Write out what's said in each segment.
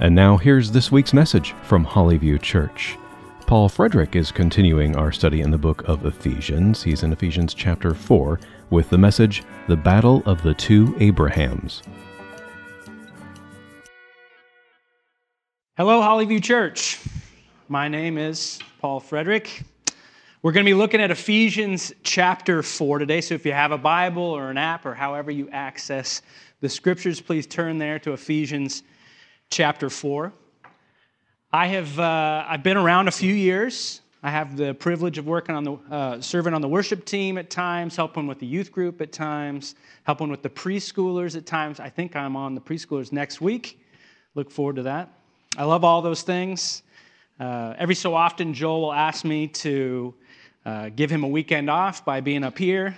And now here's this week's message from Hollyview Church. Paul Fredrick is continuing our study in the book of Ephesians. He's in Ephesians chapter 4 with the message, The Battle of the Two Abrahams. Hello, Hollyview Church. My name is Paul Fredrick. We're going to be looking at Ephesians chapter 4 today. So if you have a Bible or an app or however you access the scriptures, please turn there to Ephesians chapter 4. I have uh, I've been around a few years. I have the privilege of working on the uh, serving on the worship team at times, helping with the youth group at times, helping with the preschoolers at times. I think I'm on the preschoolers next week. Look forward to that. I love all those things. Uh, every so often, Joel will ask me to uh, give him a weekend off by being up here.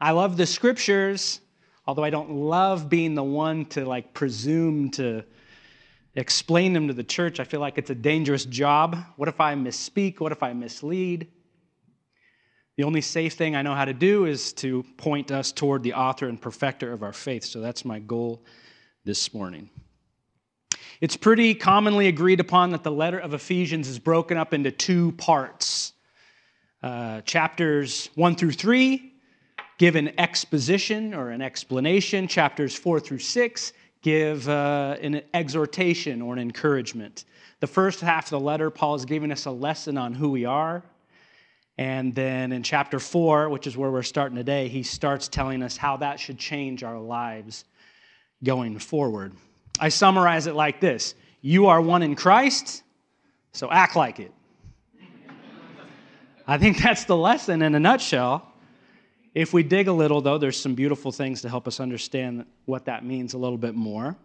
I love the scriptures, although I don't love being the one to like presume to explain them to the church. I feel like it's a dangerous job. What if I misspeak? What if I mislead? The only safe thing I know how to do is to point us toward the author and perfecter of our faith. So that's my goal this morning. It's pretty commonly agreed upon that the letter of Ephesians is broken up into two parts. Uh, chapters 1 through 3 give an exposition or an explanation, chapters 4 through 6 give uh, an exhortation or an encouragement. The first half of the letter, Paul is giving us a lesson on who we are. And then in chapter 4, which is where we're starting today, he starts telling us how that should change our lives going forward. I summarize it like this You are one in Christ, so act like it. I think that's the lesson in a nutshell. If we dig a little, though, there's some beautiful things to help us understand what that means a little bit more.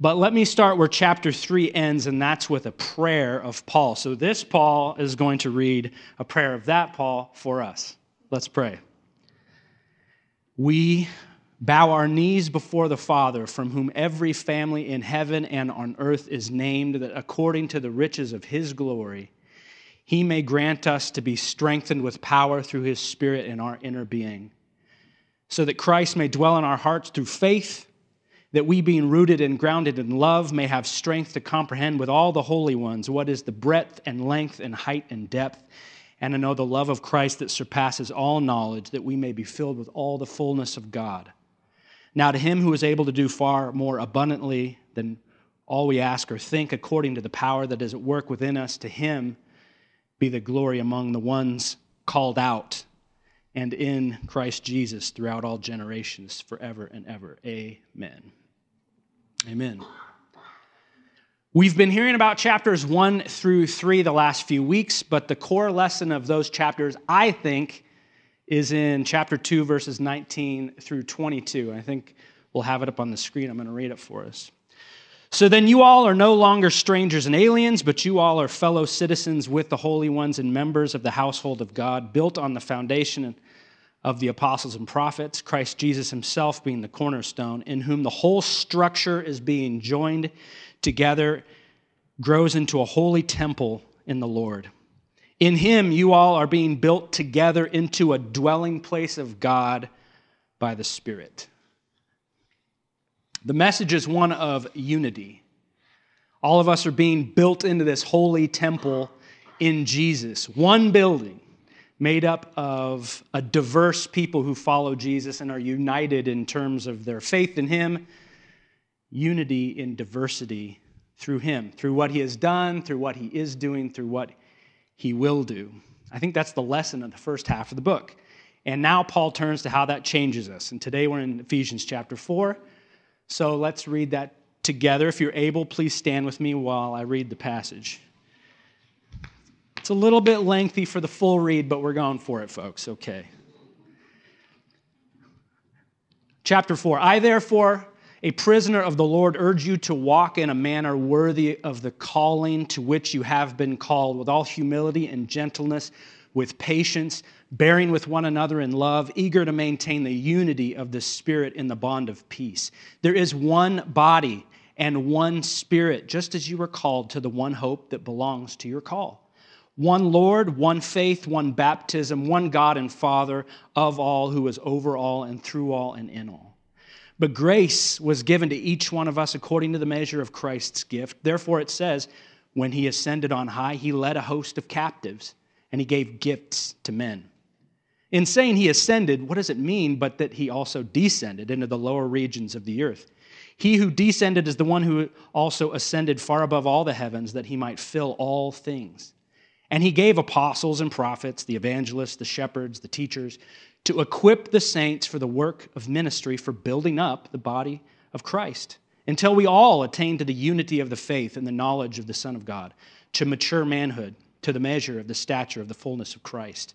But let me start where chapter 3 ends, and that's with a prayer of Paul. So this Paul is going to read a prayer of that Paul for us. Let's pray. We bow our knees before the Father, from whom every family in heaven and on earth is named, that according to the riches of his glory, he may grant us to be strengthened with power through his Spirit in our inner being, so that Christ may dwell in our hearts through faith, that we, being rooted and grounded in love, may have strength to comprehend with all the holy ones what is the breadth and length and height and depth, and to know the love of Christ that surpasses all knowledge, that we may be filled with all the fullness of God. Now, to him who is able to do far more abundantly than all we ask or think, according to the power that is at work within us, to him, be the glory among the ones called out and in Christ Jesus throughout all generations, forever and ever. Amen. Amen. We've been hearing about chapters one through three the last few weeks, but the core lesson of those chapters, I think, is in chapter two, verses 19 through 22. I think we'll have it up on the screen. I'm going to read it for us. So then you all are no longer strangers and aliens, but you all are fellow citizens with the holy ones and members of the household of God, built on the foundation of the apostles and prophets, Christ Jesus himself being the cornerstone, in whom the whole structure is being joined together, grows into a holy temple in the Lord. In him, you all are being built together into a dwelling place of God by the Spirit. The message is one of unity. All of us are being built into this holy temple in Jesus, one building made up of a diverse people who follow Jesus and are united in terms of their faith in Him, unity in diversity through Him, through what He has done, through what He is doing, through what He will do. I think that's the lesson of the first half of the book. And now Paul turns to how that changes us. And today we're in Ephesians chapter 4. So let's read that together. If you're able, please stand with me while I read the passage. It's a little bit lengthy for the full read, but we're going for it, folks. Okay. Chapter 4 I, therefore, a prisoner of the Lord, urge you to walk in a manner worthy of the calling to which you have been called, with all humility and gentleness, with patience, bearing with one another in love, eager to maintain the unity of the Spirit in the bond of peace. There is one body and one Spirit, just as you were called to the one hope that belongs to your call. One Lord, one faith, one baptism, one God and Father of all, who is over all and through all and in all. But grace was given to each one of us according to the measure of Christ's gift. Therefore, it says, when he ascended on high, he led a host of captives and he gave gifts to men. In saying he ascended, what does it mean but that he also descended into the lower regions of the earth? He who descended is the one who also ascended far above all the heavens that he might fill all things. And he gave apostles and prophets, the evangelists, the shepherds, the teachers, to equip the saints for the work of ministry for building up the body of Christ until we all attain to the unity of the faith and the knowledge of the Son of God, to mature manhood, to the measure of the stature of the fullness of Christ,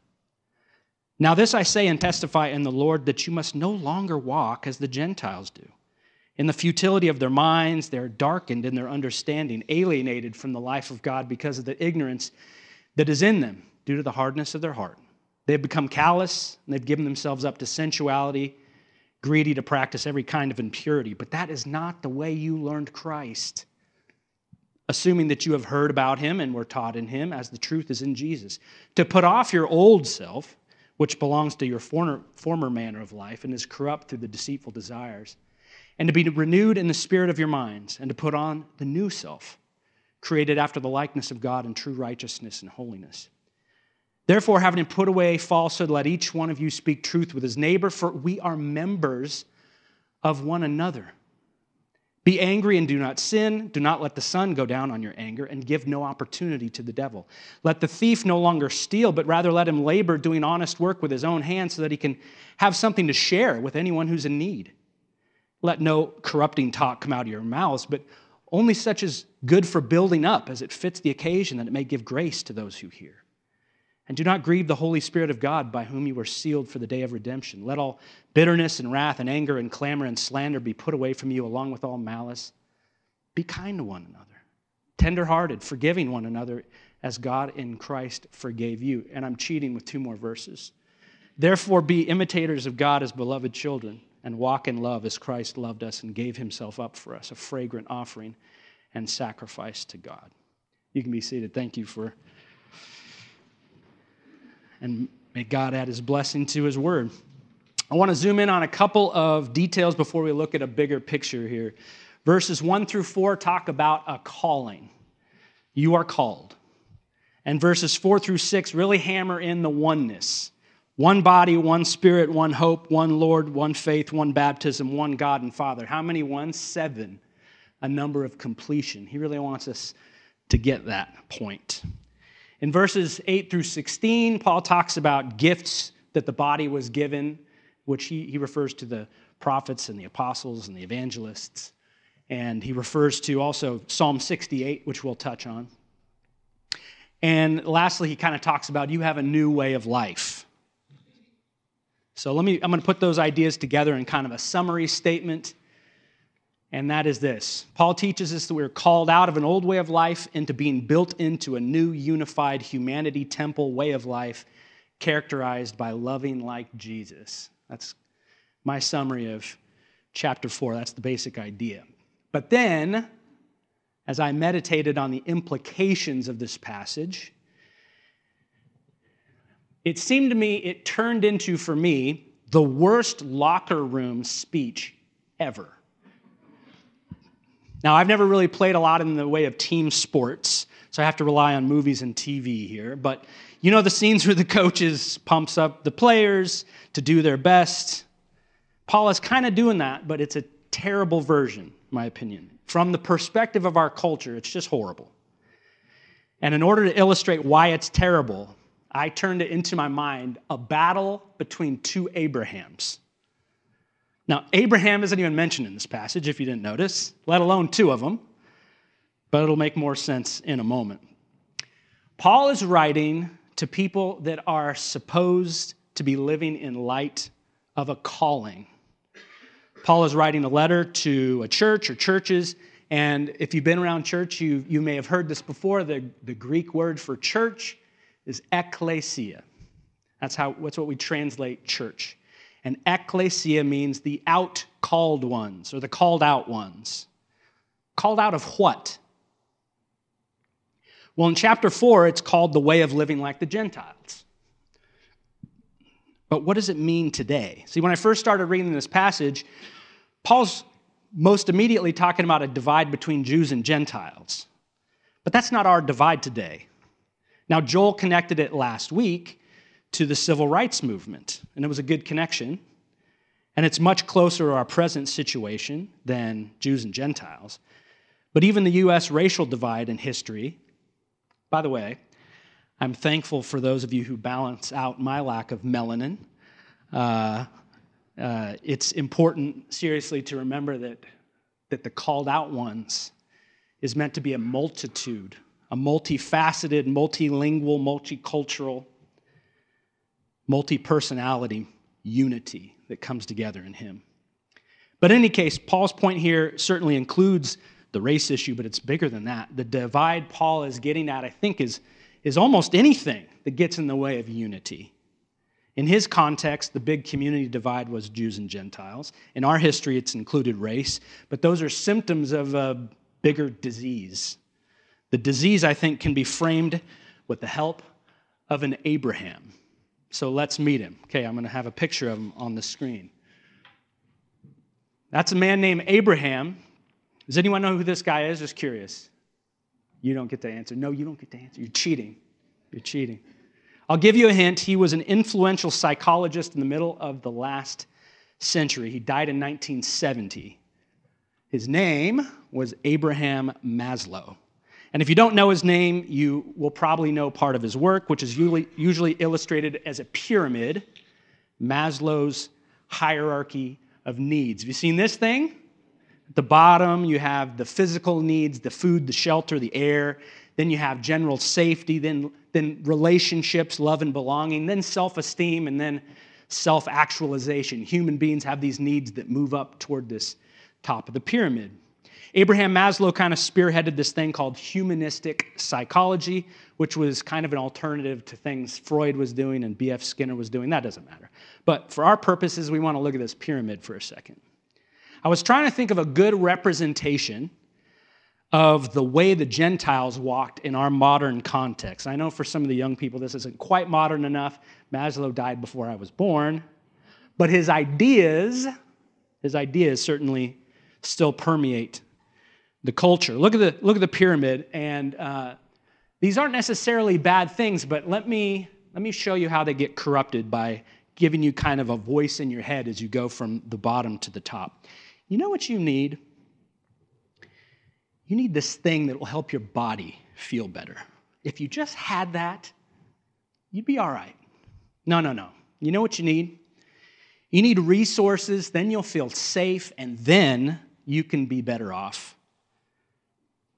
Now, this I say and testify in the Lord that you must no longer walk as the Gentiles do. In the futility of their minds, they're darkened in their understanding, alienated from the life of God because of the ignorance that is in them due to the hardness of their heart. They have become callous, and they've given themselves up to sensuality greedy to practice every kind of impurity. But that is not the way you learned Christ. Assuming that you have heard about him and were taught in him, as the truth is in Jesus. To put off your old self, which belongs to your former, former manner of life and is corrupt through the deceitful desires, and to be renewed in the spirit of your minds, and to put on the new self, created after the likeness of God in true righteousness and holiness. Therefore, having put away falsehood, let each one of you speak truth with his neighbor, for we are members of one another. Be angry and do not sin. Do not let the sun go down on your anger, and give no opportunity to the devil. Let the thief no longer steal, but rather let him labor, doing honest work with his own hands, so that he can have something to share with anyone who's in need. Let no corrupting talk come out of your mouths, but only such as good for building up as it fits the occasion, that it may give grace to those who hear. And do not grieve the Holy Spirit of God, by whom you were sealed for the day of redemption. Let all bitterness and wrath and anger and clamor and slander be put away from you, along with all malice. Be kind to one another, tenderhearted, forgiving one another, as God in Christ forgave you. And I'm cheating with two more verses. Therefore, be imitators of God as beloved children, and walk in love as Christ loved us and gave himself up for us, a fragrant offering and sacrifice to God. You can be seated. Thank you for and may God add his blessing to his word. I want to zoom in on a couple of details before we look at a bigger picture here. Verses 1 through 4 talk about a calling. You are called. And verses 4 through 6 really hammer in the oneness one body, one spirit, one hope, one Lord, one faith, one baptism, one God and Father. How many ones? Seven. A number of completion. He really wants us to get that point. In verses 8 through 16, Paul talks about gifts that the body was given, which he, he refers to the prophets and the apostles and the evangelists. And he refers to also Psalm 68, which we'll touch on. And lastly, he kind of talks about you have a new way of life. So let me, I'm going to put those ideas together in kind of a summary statement and that is this Paul teaches us that we're called out of an old way of life into being built into a new unified humanity temple way of life characterized by loving like Jesus. That's my summary of chapter 4. That's the basic idea. But then, as I meditated on the implications of this passage, it seemed to me it turned into, for me, the worst locker room speech ever. Now, I've never really played a lot in the way of team sports, so I have to rely on movies and TV here. But you know the scenes where the coaches pumps up the players to do their best. Paul is kind of doing that, but it's a terrible version, my opinion. From the perspective of our culture, it's just horrible. And in order to illustrate why it's terrible, I turned it into my mind a battle between two Abrahams. Now, Abraham isn't even mentioned in this passage, if you didn't notice, let alone two of them, but it'll make more sense in a moment. Paul is writing to people that are supposed to be living in light of a calling. Paul is writing a letter to a church or churches, and if you've been around church, you, you may have heard this before. The, the Greek word for church is ekklesia. That's, how, that's what we translate church. And ecclesia means the out called ones or the called out ones. Called out of what? Well, in chapter 4, it's called the way of living like the Gentiles. But what does it mean today? See, when I first started reading this passage, Paul's most immediately talking about a divide between Jews and Gentiles. But that's not our divide today. Now, Joel connected it last week to the civil rights movement, and it was a good connection. And it's much closer to our present situation than Jews and Gentiles. But even the U.S. racial divide in history, by the way, I'm thankful for those of you who balance out my lack of melanin. Uh, uh, it's important, seriously, to remember that, that the called out ones is meant to be a multitude, a multifaceted, multilingual, multicultural, multi personality unity that comes together in him. But in any case, Paul's point here certainly includes the race issue, but it's bigger than that. The divide Paul is getting at, I think, is, is almost anything that gets in the way of unity. In his context, the big community divide was Jews and Gentiles. In our history, it's included race, but those are symptoms of a bigger disease. The disease, I think, can be framed with the help of an Abraham. So let's meet him. Okay, I'm going to have a picture of him on the screen. That's a man named Abraham. Does anyone know who this guy is? Just curious. You don't get to answer. No, you don't get to answer. You're cheating. You're cheating. I'll give you a hint. He was an influential psychologist in the middle of the last century. He died in 1970. His name was Abraham Maslow. And if you don't know his name, you will probably know part of his work, which is usually, illustrated as a pyramid Maslow's hierarchy of needs. Have you seen this thing? At the bottom, you have the physical needs the food, the shelter, the air. Then you have general safety, then, then relationships, love and belonging, then self esteem, and then self actualization. Human beings have these needs that move up toward this top of the pyramid. Abraham Maslow kind of spearheaded this thing called humanistic psychology, which was kind of an alternative to things Freud was doing and B.F. Skinner was doing. That doesn't matter. But for our purposes, we want to look at this pyramid for a second. I was trying to think of a good representation of the way the Gentiles walked in our modern context. I know for some of the young people this isn't quite modern enough. Maslow died before I was born, but his ideas, his ideas certainly still permeate the culture. Look at the look at the pyramid, and uh, these aren't necessarily bad things, but let me let me show you how they get corrupted by giving you kind of a voice in your head as you go from the bottom to the top. You know what you need? You need this thing that will help your body feel better. If you just had that, you'd be all right. No, no, no. You know what you need? You need resources, then you'll feel safe, and then you can be better off.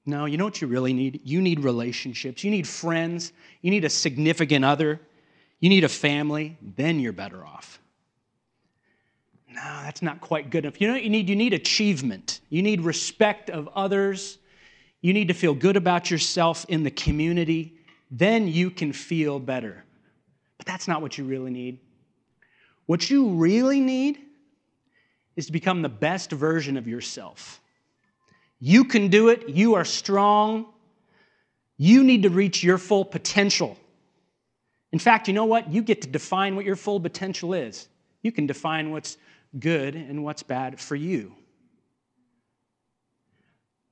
No, you know what you really need? You need relationships. You need friends. You need a significant other. You need a family. Then you're better off. No, that's not quite good enough. You know what you need? You need achievement. You need respect of others. You need to feel good about yourself in the community. Then you can feel better. But that's not what you really need. What you really need is to become the best version of yourself. You can do it. You are strong. You need to reach your full potential. In fact, you know what? You get to define what your full potential is. You can define what's good and what's bad for you.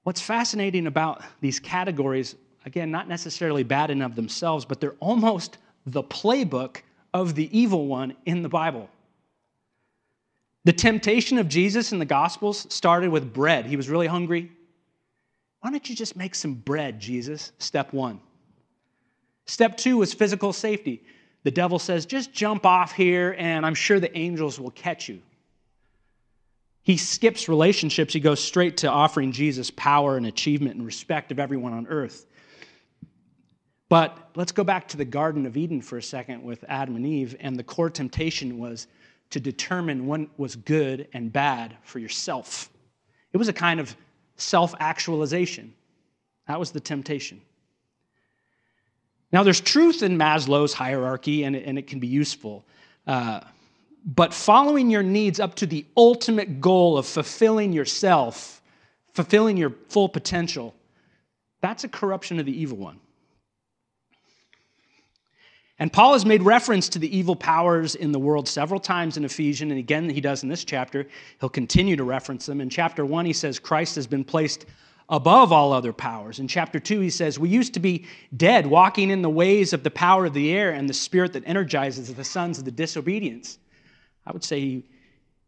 What's fascinating about these categories, again, not necessarily bad in of themselves, but they're almost the playbook of the evil one in the Bible. The temptation of Jesus in the Gospels started with bread. He was really hungry. Why don't you just make some bread, Jesus? Step one. Step two was physical safety. The devil says, just jump off here, and I'm sure the angels will catch you. He skips relationships. He goes straight to offering Jesus power and achievement and respect of everyone on earth. But let's go back to the Garden of Eden for a second with Adam and Eve. And the core temptation was to determine what was good and bad for yourself. It was a kind of self actualization. That was the temptation. Now, there's truth in Maslow's hierarchy, and it, and it can be useful. Uh, but following your needs up to the ultimate goal of fulfilling yourself, fulfilling your full potential, that's a corruption of the evil one. And Paul has made reference to the evil powers in the world several times in Ephesians, and again, he does in this chapter. He'll continue to reference them. In chapter 1, he says Christ has been placed above all other powers. In chapter 2, he says, We used to be dead, walking in the ways of the power of the air and the spirit that energizes the sons of the disobedience. I would say he,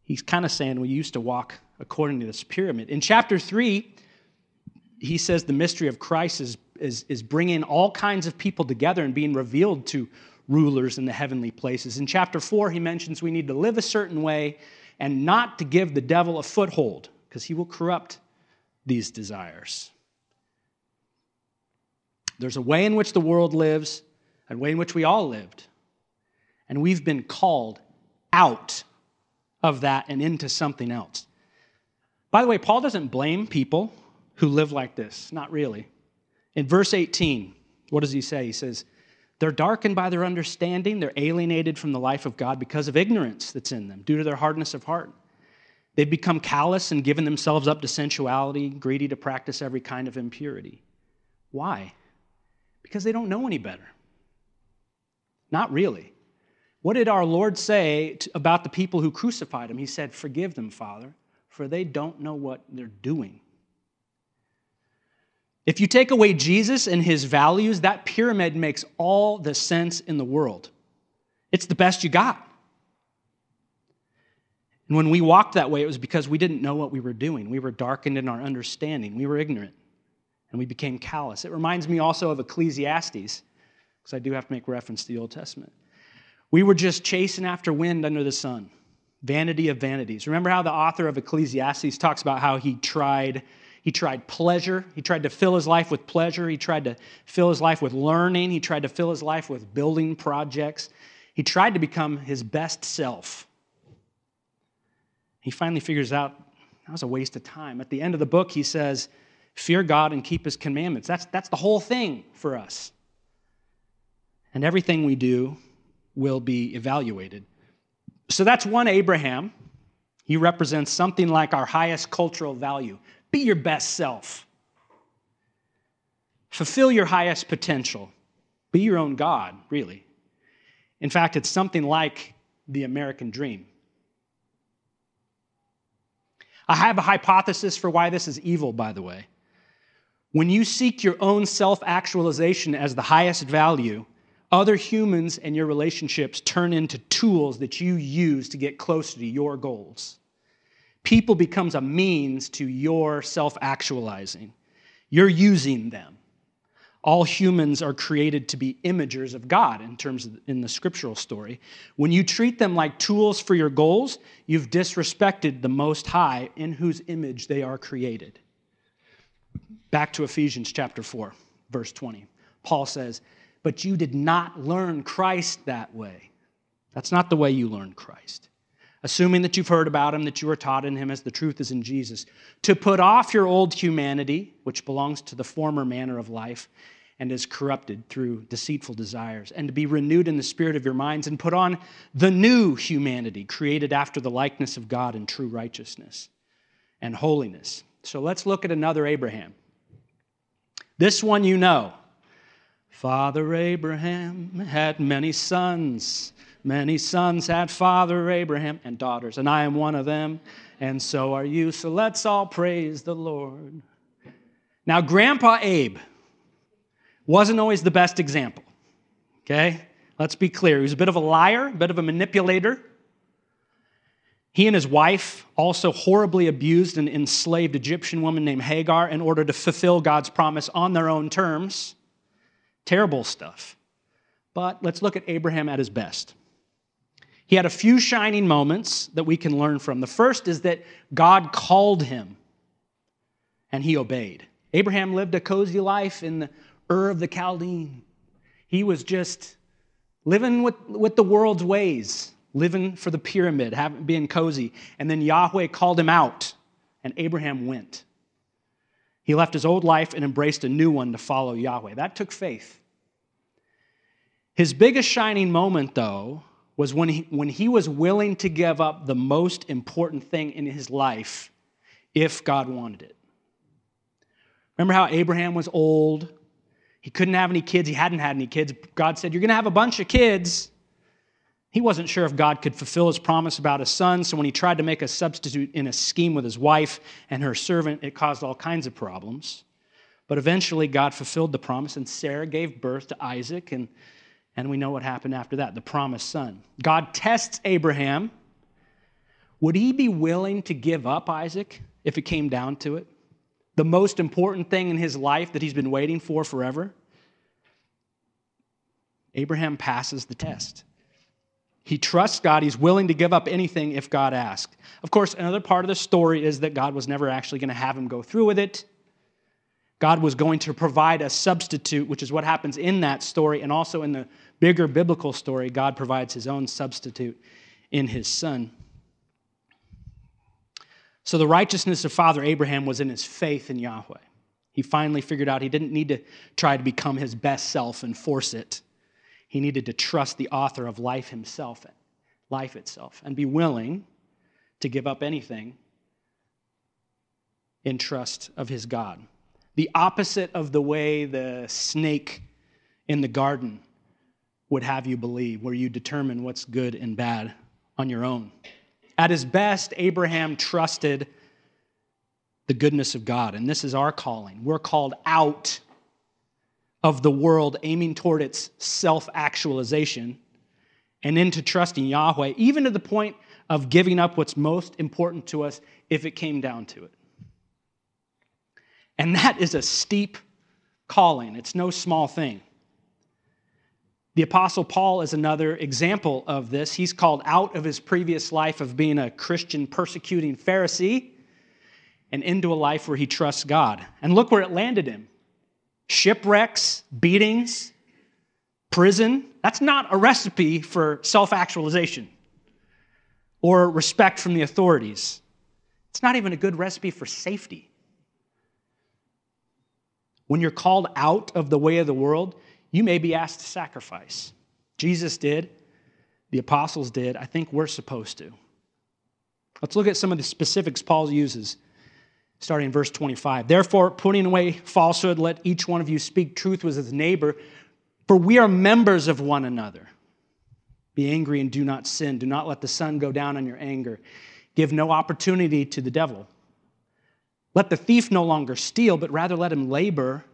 he's kind of saying we used to walk according to this pyramid. In chapter 3, he says the mystery of Christ is, is, is bringing all kinds of people together and being revealed to rulers in the heavenly places. In chapter 4, he mentions we need to live a certain way and not to give the devil a foothold because he will corrupt these desires. There's a way in which the world lives, a way in which we all lived. And we've been called out of that and into something else. By the way, Paul doesn't blame people who live like this, not really. In verse 18, what does he say? He says, They're darkened by their understanding, they're alienated from the life of God because of ignorance that's in them, due to their hardness of heart. They've become callous and given themselves up to sensuality, greedy to practice every kind of impurity. Why? Because they don't know any better. Not really. What did our Lord say about the people who crucified him? He said, Forgive them, Father, for they don't know what they're doing. If you take away Jesus and his values, that pyramid makes all the sense in the world. It's the best you got. And when we walked that way, it was because we didn't know what we were doing. We were darkened in our understanding, we were ignorant, and we became callous. It reminds me also of Ecclesiastes, because I do have to make reference to the Old Testament. We were just chasing after wind under the sun, vanity of vanities. Remember how the author of Ecclesiastes talks about how he tried he tried pleasure. He tried to fill his life with pleasure. He tried to fill his life with learning. He tried to fill his life with building projects. He tried to become his best self. He finally figures out that was a waste of time. At the end of the book, he says, Fear God and keep his commandments. That's, that's the whole thing for us. And everything we do will be evaluated. So that's one Abraham. He represents something like our highest cultural value. Be your best self. Fulfill your highest potential. Be your own God, really. In fact, it's something like the American dream. I have a hypothesis for why this is evil, by the way. When you seek your own self actualization as the highest value, other humans and your relationships turn into tools that you use to get closer to your goals. People becomes a means to your self-actualizing. You're using them. All humans are created to be imagers of God in terms of in the scriptural story. When you treat them like tools for your goals, you've disrespected the most high in whose image they are created. Back to Ephesians chapter 4, verse 20. Paul says, but you did not learn Christ that way. That's not the way you learned Christ. Assuming that you've heard about him, that you were taught in him as the truth is in Jesus, to put off your old humanity, which belongs to the former manner of life and is corrupted through deceitful desires, and to be renewed in the spirit of your minds and put on the new humanity, created after the likeness of God in true righteousness and holiness. So let's look at another Abraham. This one you know. Father Abraham had many sons. Many sons had Father Abraham and daughters, and I am one of them, and so are you. So let's all praise the Lord. Now, Grandpa Abe wasn't always the best example, okay? Let's be clear. He was a bit of a liar, a bit of a manipulator. He and his wife also horribly abused an enslaved Egyptian woman named Hagar in order to fulfill God's promise on their own terms. Terrible stuff. But let's look at Abraham at his best. He had a few shining moments that we can learn from. The first is that God called him and he obeyed. Abraham lived a cozy life in the Ur of the Chaldean. He was just living with, with the world's ways, living for the pyramid, having, being cozy. And then Yahweh called him out, and Abraham went. He left his old life and embraced a new one to follow Yahweh. That took faith. His biggest shining moment, though, was when he, when he was willing to give up the most important thing in his life if God wanted it. Remember how Abraham was old? He couldn't have any kids. He hadn't had any kids. God said, You're going to have a bunch of kids. He wasn't sure if God could fulfill his promise about a son, so when he tried to make a substitute in a scheme with his wife and her servant, it caused all kinds of problems. But eventually, God fulfilled the promise, and Sarah gave birth to Isaac, and, and we know what happened after that the promised son. God tests Abraham. Would he be willing to give up Isaac if it came down to it? The most important thing in his life that he's been waiting for forever? Abraham passes the test. He trusts God. He's willing to give up anything if God asked. Of course, another part of the story is that God was never actually going to have him go through with it. God was going to provide a substitute, which is what happens in that story. And also in the bigger biblical story, God provides his own substitute in his son. So the righteousness of Father Abraham was in his faith in Yahweh. He finally figured out he didn't need to try to become his best self and force it. He needed to trust the author of life himself, life itself, and be willing to give up anything in trust of his God. The opposite of the way the snake in the garden would have you believe, where you determine what's good and bad on your own. At his best, Abraham trusted the goodness of God, and this is our calling. We're called out of the world aiming toward its self actualization and into trusting Yahweh, even to the point of giving up what's most important to us if it came down to it. And that is a steep calling, it's no small thing. The Apostle Paul is another example of this. He's called out of his previous life of being a Christian persecuting Pharisee and into a life where he trusts God. And look where it landed him shipwrecks, beatings, prison. That's not a recipe for self actualization or respect from the authorities. It's not even a good recipe for safety. When you're called out of the way of the world, you may be asked to sacrifice. Jesus did, the apostles did. I think we're supposed to. Let's look at some of the specifics Paul uses starting in verse 25. Therefore, putting away falsehood, let each one of you speak truth with his neighbor, for we are members of one another. Be angry and do not sin. Do not let the sun go down on your anger. Give no opportunity to the devil. Let the thief no longer steal, but rather let him labor,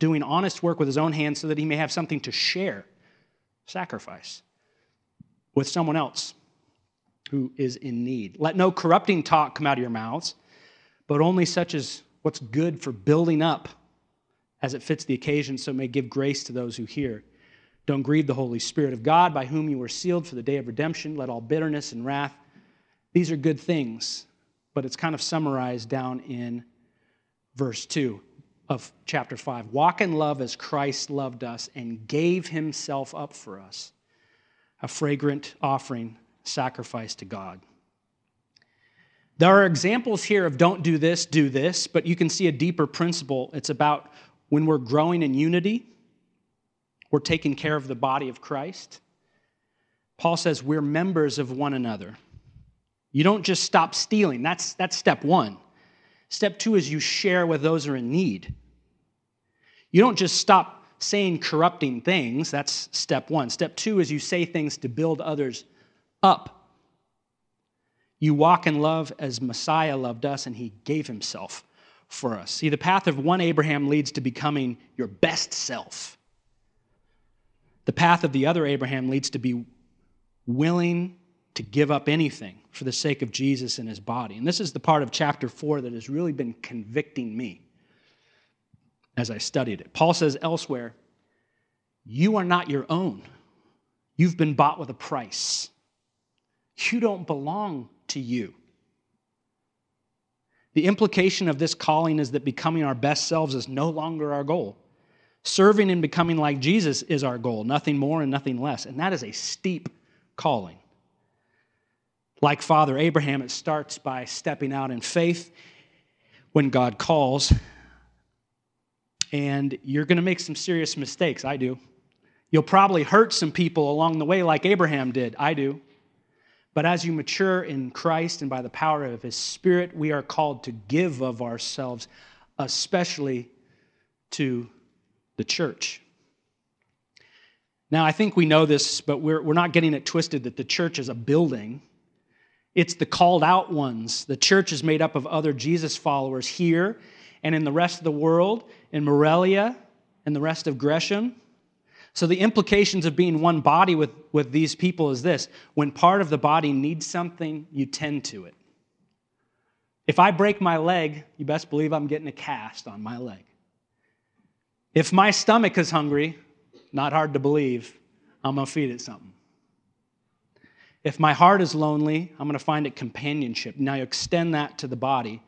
doing honest work with his own hands, so that he may have something to share, sacrifice, with someone else who is in need. Let no corrupting talk come out of your mouths but only such as what's good for building up as it fits the occasion, so it may give grace to those who hear. Don't grieve the Holy Spirit of God, by whom you were sealed for the day of redemption. Let all bitterness and wrath, these are good things, but it's kind of summarized down in verse 2 of chapter 5. Walk in love as Christ loved us and gave himself up for us, a fragrant offering, sacrifice to God. There are examples here of don't do this, do this, but you can see a deeper principle. It's about when we're growing in unity, we're taking care of the body of Christ. Paul says we're members of one another. You don't just stop stealing. That's, that's step one. Step two is you share with those who are in need. You don't just stop saying corrupting things. That's step one. Step two is you say things to build others up. You walk in love as Messiah loved us, and he gave himself for us. See, the path of one Abraham leads to becoming your best self. The path of the other Abraham leads to be willing to give up anything for the sake of Jesus and his body. And this is the part of chapter 4 that has really been convicting me as I studied it. Paul says elsewhere, You are not your own. You've been bought with a price. You don't belong to you. The implication of this calling is that becoming our best selves is no longer our goal. Serving and becoming like Jesus is our goal, nothing more and nothing less. And that is a steep calling. Like Father Abraham, it starts by stepping out in faith when God calls. And you're going to make some serious mistakes. I do. You'll probably hurt some people along the way, like Abraham did. I do. But as you mature in Christ and by the power of His Spirit, we are called to give of ourselves, especially to the church. Now, I think we know this, but we're, we're not getting it twisted that the church is a building. It's the called out ones. The church is made up of other Jesus followers here and in the rest of the world, in Morelia and the rest of Gresham. So, the implications of being one body with, with these people is this when part of the body needs something, you tend to it. If I break my leg, you best believe I'm getting a cast on my leg. If my stomach is hungry, not hard to believe, I'm going to feed it something. If my heart is lonely, I'm going to find it companionship. Now you extend that to the body,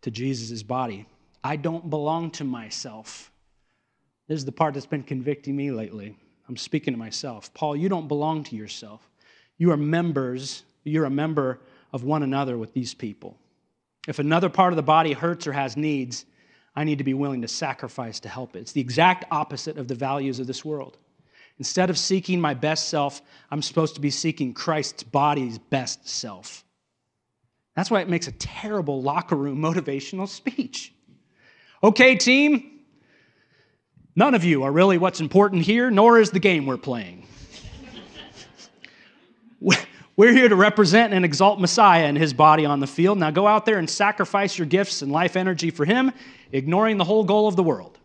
to Jesus' body. I don't belong to myself. This is the part that's been convicting me lately. I'm speaking to myself. Paul, you don't belong to yourself. You are members, you're a member of one another with these people. If another part of the body hurts or has needs, I need to be willing to sacrifice to help it. It's the exact opposite of the values of this world. Instead of seeking my best self, I'm supposed to be seeking Christ's body's best self. That's why it makes a terrible locker room motivational speech. Okay, team, None of you are really what's important here, nor is the game we're playing. We're here to represent and exalt Messiah and his body on the field. Now go out there and sacrifice your gifts and life energy for him, ignoring the whole goal of the world.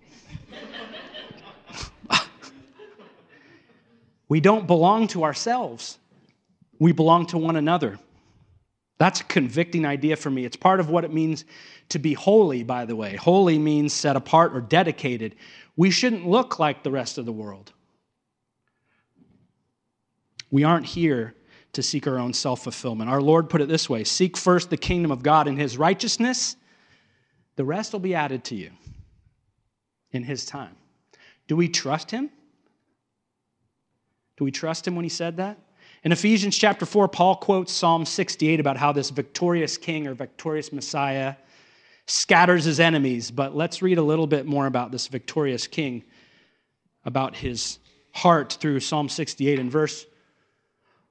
we don't belong to ourselves, we belong to one another. That's a convicting idea for me. It's part of what it means to be holy, by the way. Holy means set apart or dedicated. We shouldn't look like the rest of the world. We aren't here to seek our own self fulfillment. Our Lord put it this way Seek first the kingdom of God and his righteousness, the rest will be added to you in his time. Do we trust him? Do we trust him when he said that? In Ephesians chapter 4, Paul quotes Psalm 68 about how this victorious king or victorious Messiah scatters his enemies. But let's read a little bit more about this victorious king, about his heart through Psalm 68. In verse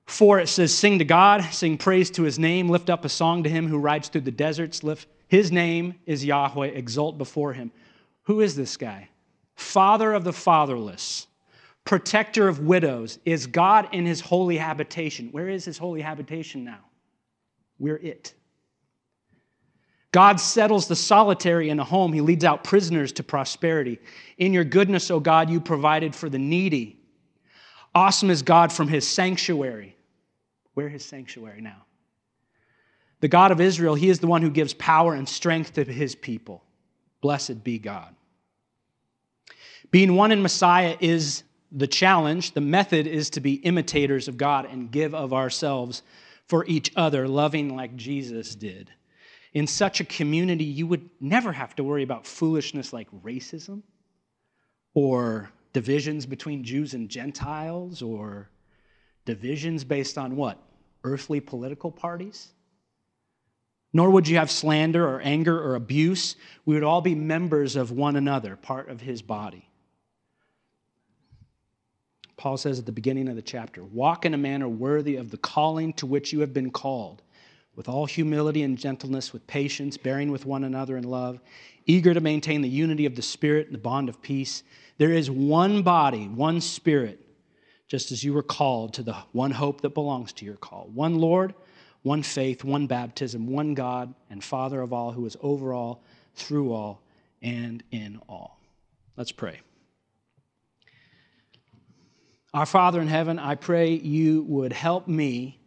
4, it says, Sing to God, sing praise to his name, lift up a song to him who rides through the deserts. Lift, his name is Yahweh, exult before him. Who is this guy? Father of the fatherless, protector of widows, is God in his holy habitation. Where is his holy habitation now? We're it. God settles the solitary in a home. He leads out prisoners to prosperity. In your goodness, O God, you provided for the needy. Awesome is God from his sanctuary. Where his sanctuary now? The God of Israel, he is the one who gives power and strength to his people. Blessed be God. Being one in Messiah is the challenge. The method is to be imitators of God and give of ourselves for each other, loving like Jesus did in such a community, you would never have to worry about foolishness like racism or divisions between Jews and Gentiles or divisions based on what? Earthly political parties? Nor would you have slander or anger or abuse. We would all be members of one another, part of his body. Paul says at the beginning of the chapter walk in a manner worthy of the calling to which you have been called with all humility and gentleness, with patience, bearing with one another in love, eager to maintain the unity of the Spirit and the bond of peace. There is one body, one Spirit, just as you were called to the one hope that belongs to your call. One Lord, one faith, one baptism, one God and Father of all, who is over all, through all, and in all. Let's pray. Our Father in heaven, I pray you would help me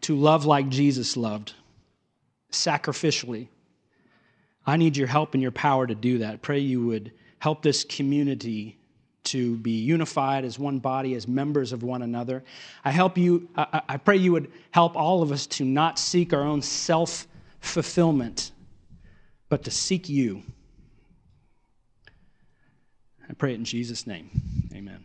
to love like Jesus loved, sacrificially. I need your help and your power to do that. Pray you would help this community to be unified as one body, as members of one another. I help you, I, I pray you would help all of us to not seek our own self fulfillment, but to seek you. I pray it in Jesus' name. Amen.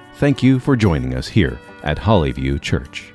thank you for joining us here at Hollyview Church.